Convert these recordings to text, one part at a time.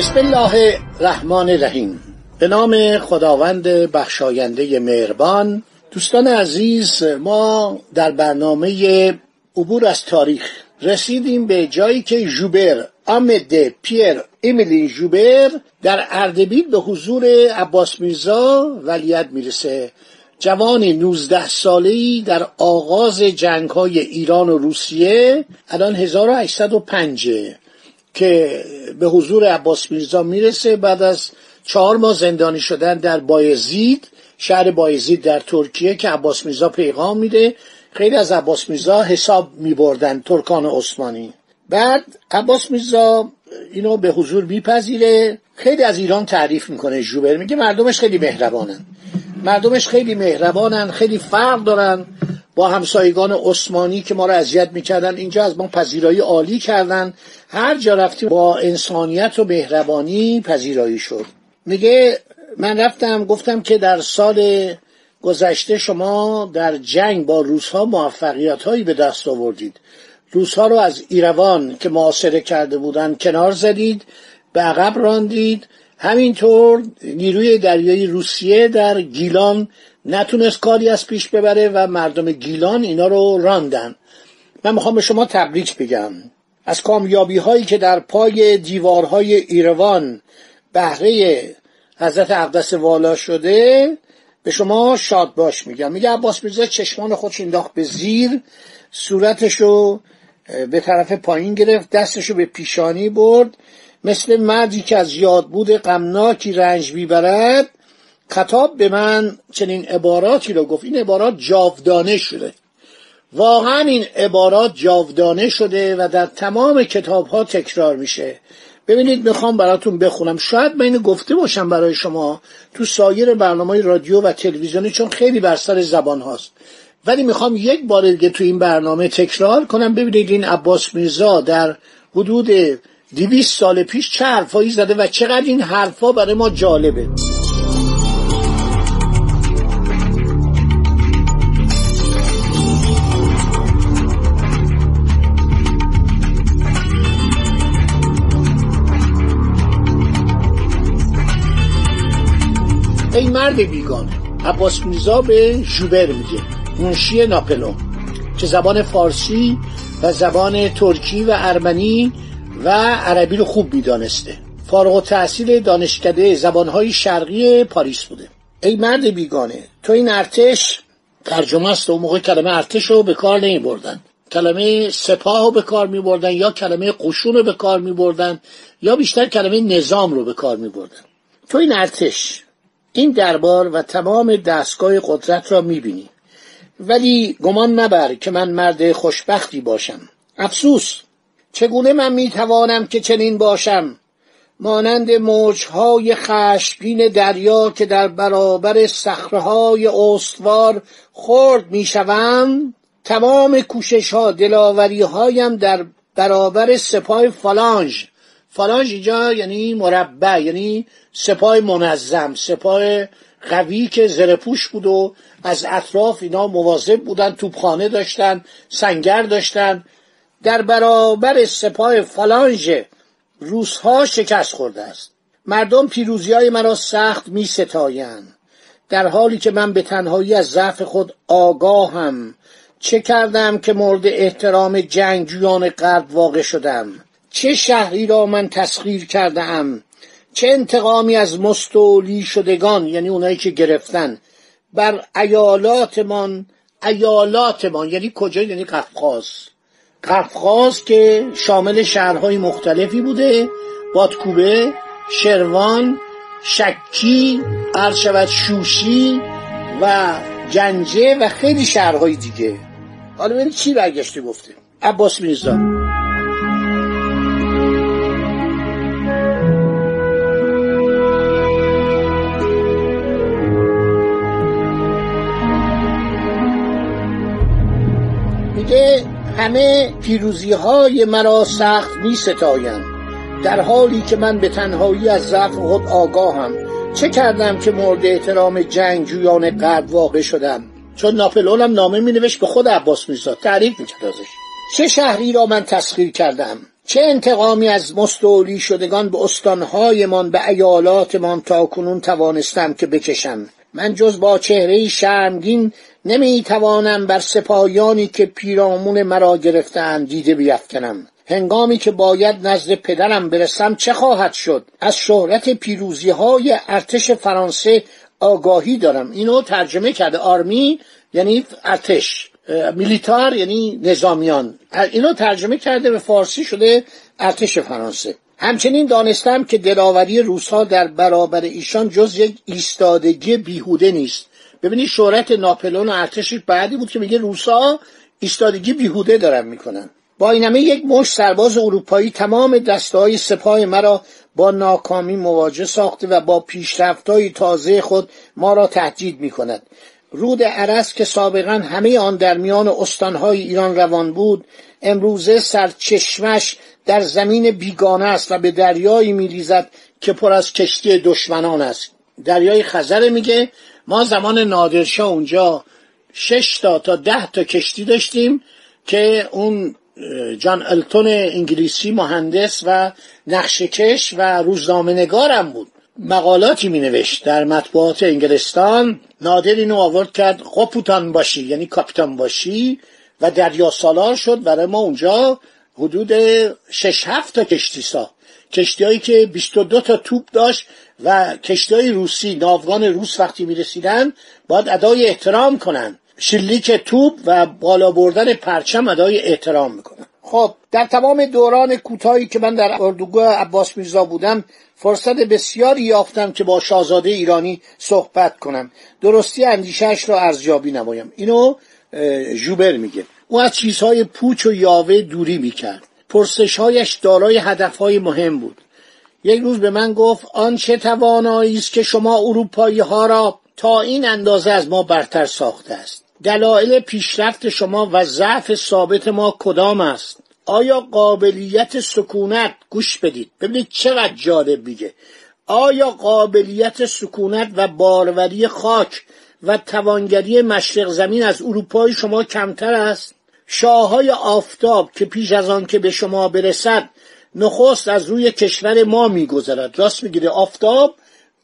بسم الله الرحمن الرحیم. به نام خداوند بخشاینده مهربان دوستان عزیز ما در برنامه عبور از تاریخ رسیدیم به جایی که ژوبر آمده پیر امیلی ژوبر در اردبیل به حضور عباس میرزا ولیت می‌رسه. جوان 19 ساله‌ای در آغاز جنگ های ایران و روسیه الان 1805 که به حضور عباس میرزا می‌رسه بعد از چهار ماه زندانی شدن در بایزید شهر بایزید در ترکیه که عباس میرزا پیغام میده. خیلی از عباس میرزا حساب میبردن ترکان عثمانی. بعد عباس میرزا اینو به حضور میپذیره. خیلی از ایران تعریف می‌کنه جوبر میگه مردمش خیلی مهربانن. مردمش خیلی مهربانن خیلی فرق دارن با همسایگان عثمانی که ما رو اذیت می‌کردن. اینجا از ما پذیرایی عالی کردن. هر جا رفتیم با انسانیت و مهربانی پذیرایی شد. میگه من رفتم گفتم که در سال گذشته شما در جنگ با روسها موفقیت هایی به دست آوردید. روسها رو از ایروان که معاصره کرده بودن کنار زدید به عقب راندید. همینطور نیروی دریایی روسیه در گیلان نتونست کاری از پیش ببره و مردم گیلان اینا رو راندن. من می‌خوام به شما تبریک بگم. از کامیابی هایی که در پای دیوارهای ایروان بهره حضرت اقدس والا شده به شما شاد باش میگم. میگه عباس میرزا چشمان خودش انداخت به زیر صورتشو به طرف پایین گرفت دستشو به پیشانی برد. مثل مردی که از یاد بود غمناکی رنج می‌برد. خطاب به من چنین عباراتی رو گفت. این عبارات جاودانه شده. واقعا این عبارات جاودانه شده و در تمام کتاب ها تکرار میشه. ببینید می‌خوام براتون بخونم. شاید من اینو گفته باشم برای شما تو سایر برنامه رادیو و تلویزیونی چون خیلی بر سر زبان هاست. ولی می‌خوام یک بار دیگه تو این برنامه تکرار کنم. ببینید این عباس میرزا در حدود دویست سال پیش چه حرفایی زده و چقدر این حرفا برای ما جالبه. ای مرد بیگانه عباس میرزا به ژوبر میگه. منشی ناپلون که زبان فارسی و زبان ترکی و ارمنی و عربی رو خوب می‌دانسته. فارغ و تحصیل دانشکده زبانهای شرقی پاریس بوده. ای مرد بیگانه تو این ارتش ترجمه است و موقع کلمه ارتش رو به کار نمی بردن کلمه سپاه رو به کار می بردن یا کلمه قشون رو به کار می بردن یا بیشتر کلمه نظام رو به کار می بردن تو این ارتش این دربار و تمام دستگاه قدرت را می‌بینی. ولی گمان نبر که من مرد خوشبختی باشم. افسوس چگونه من می‌توانم که چنین باشم؟ مانند موجهای خشمگین دریا که در برابر صخرههای استوار خرد می‌شوم تمام کوشش ها دلاوری هایم در برابر سپاه فالانژ. فالانژ اینجا یعنی مربع یعنی سپاه منظم سپاه قوی که زرپوش بود و از اطراف اینا مواظب بودن توپخانه داشتن سنگر داشتن. در برابر سپاه فالانژ روسها شکست خورده است. مردم پیروزی های مرا سخت می ستایند در حالی که من به تنهایی از ضعف خود آگاهم چه کردم که مورد احترام جنگجویان غرب واقع شدم؟ چه شهری را من تسخیر کرده ام چه انتقامی از مستولی شدگان یعنی اونایی که گرفتن بر ایالاتمان ایالاتمان یعنی کجا یعنی قفقاز. قفقاز که شامل شهرهای مختلفی بوده بادکوبه شروان شکی شود شوشی و جنجه و خیلی شهرهای دیگه. حالا ببینید چی برگشته گفته عباس میرزا. همه پیروزی های مرا سخت می ستایم در حالی که من به تنهایی از ضعف خود آگاهم. چه کردم که مورد احترام جنگجویان غرب واقع شدم؟ چون ناپلئونم نامه می نوشت به خود عباس میرزا تعریف می‌کرد ازش. چه شهری را من تسخیر کردم؟ چه انتقامی از مستولی شدگان به استانهایمان به ایالاتمان تا کنون توانستم که بکشم؟ من جز با چهره شرمگین نمی توانم بر سپاهیانی که پیرامون مرا گرفتند دیده بیفکنم. هنگامی که باید نزد پدرم برسم چه خواهد شد؟ از شهرت پیروزی های ارتش فرانسه آگاهی دارم. اینو ترجمه کرده آرمی یعنی ارتش. میلیتار یعنی نظامیان. اینو ترجمه کرده به فارسی شده ارتش فرانسه. همچنین دانستم که دلاوری روسها در برابر ایشان جز یک ایستادگی بیهوده نیست ببینید شهرت ناپلون و ارتشش بعدی بود که میگه روسا ایستادگی بیهوده دارن می‌کنن با این همه یک مش سرباز اروپایی تمام دستهای سپاه مرا با ناکامی مواجه ساخته و با پیشرفتهای تازه خود ما را تهدید می کند. رود عرس که سابقا همه آن در میان استانهای ایران روان بود امروزه سرچشمش در زمین بیگانه است و به دریایی میریزد که پر از کشتی دشمنان است. دریای خزره میگه ما زمان نادرشاه اونجا شش تا تا ده تا کشتی داشتیم که اون جان التون انگلیسی مهندس و نقشکش و روزنامه نگارم بود. مقالاتی می نوشت در مطبوعات انگلستان. نادر اینو آورد کرد قپوتان باشی یعنی کاپیتان باشی و دریا سالار شد. برای ما اونجا حدود شش هفت تا کشتی سا کشتی هایی که 22 تا توپ داشت و کشتی های روسی ناوگان روس وقتی می رسیدن باید ادای احترام کنن. شلیک توپ و بالا بردن پرچم ادای احترام می‌کنن. خب در تمام دوران کوتاهی که من در اردوگاه عباس میرزا بودم فرصت بسیاری یافتم که با شاهزاده ایرانی صحبت کنم. درستی اندیشهش را ارزیابی نمایم. اینو جوبر میگه. او از چیزهای پوچ و یاوه دوری می‌کرد. پرسشهایش دارای هدفهای مهم بود. یک روز به من گفت آن چه توانایی است که شما اروپایی ها را تا این اندازه از ما برتر ساخته است؟ دلایل پیشرفت شما و ضعف ثابت ما کدام است؟ آیا قابلیت سکونت؟ گوش بدید. ببینید چقدر جالب میگه. آیا قابلیت سکونت و باروری خاک و توانگری مشرق زمین از اروپای شما کمتر است؟ شاههای آفتاب که پیش از آن که به شما برسد نخست از روی کشور ما میگذرد. راست می‌گیره آفتاب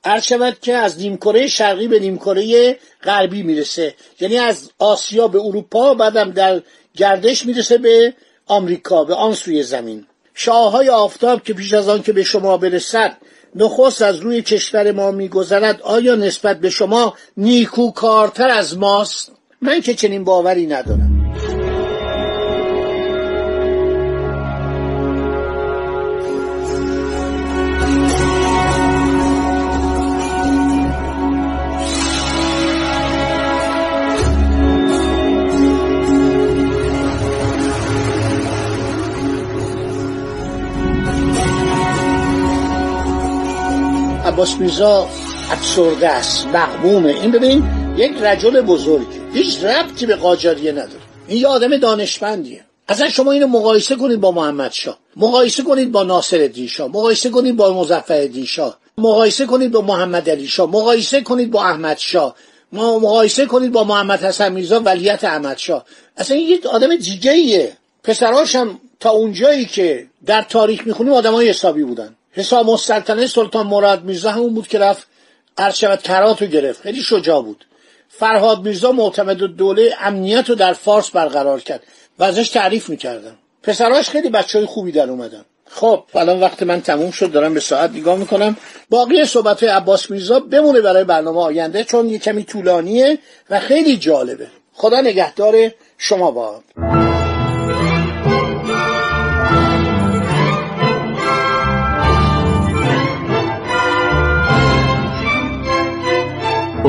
هر شود که از نیمکره شرقی به نیمکره غربی می‌رسه. یعنی از آسیا به اروپا بعدم در گردش می‌رسه به آمریکا به آن سوی زمین. شاههای آفتاب که پیش از آن که به شما برسد نخست از روی کشور ما میگذرد. آیا نسبت به شما نیکوکارتر از ماست؟ من که چنین باوری ندارم. عباس میرزا افسرده است مغمومه. این ببین یک رجل بزرگ هیچ ربطی به قاجاریه نداره. این یه آدم دانشمندیه. اصلا شما اینو مقایسه کنید با محمد شاه. مقایسه کنید با ناصر شاه. مقایسه کنید با مظفر شاه. مقایسه کنید با محمد علی شاه. مقایسه کنید با احمد شاه. مقایسه کنید با محمد حسن میرزا ولیت احمد شاه. اصلا یک آدم دیگه ایه پسراش هم تا اونجایی که در تاریخ می‌خونیم آدمای حسابی بودن. حسام السلطنه سلطان مراد میرزا همون بود که رفت ارشبت کرات رو گرفت. خیلی شجاع بود. فرهاد میرزا معتمد دوله امنیت رو در فارس برقرار کرد. و ازش تعریف می‌کردن پسراش خیلی بچه های خوبی در اومدن. خب الان وقت من تموم شد. دارم به ساعت نگاه می‌کنم. باقی صحبت عباس میرزا بمونه برای برنامه آینده چون یه کمی طولانیه و خیلی جالبه. خدا نگهدار شما با.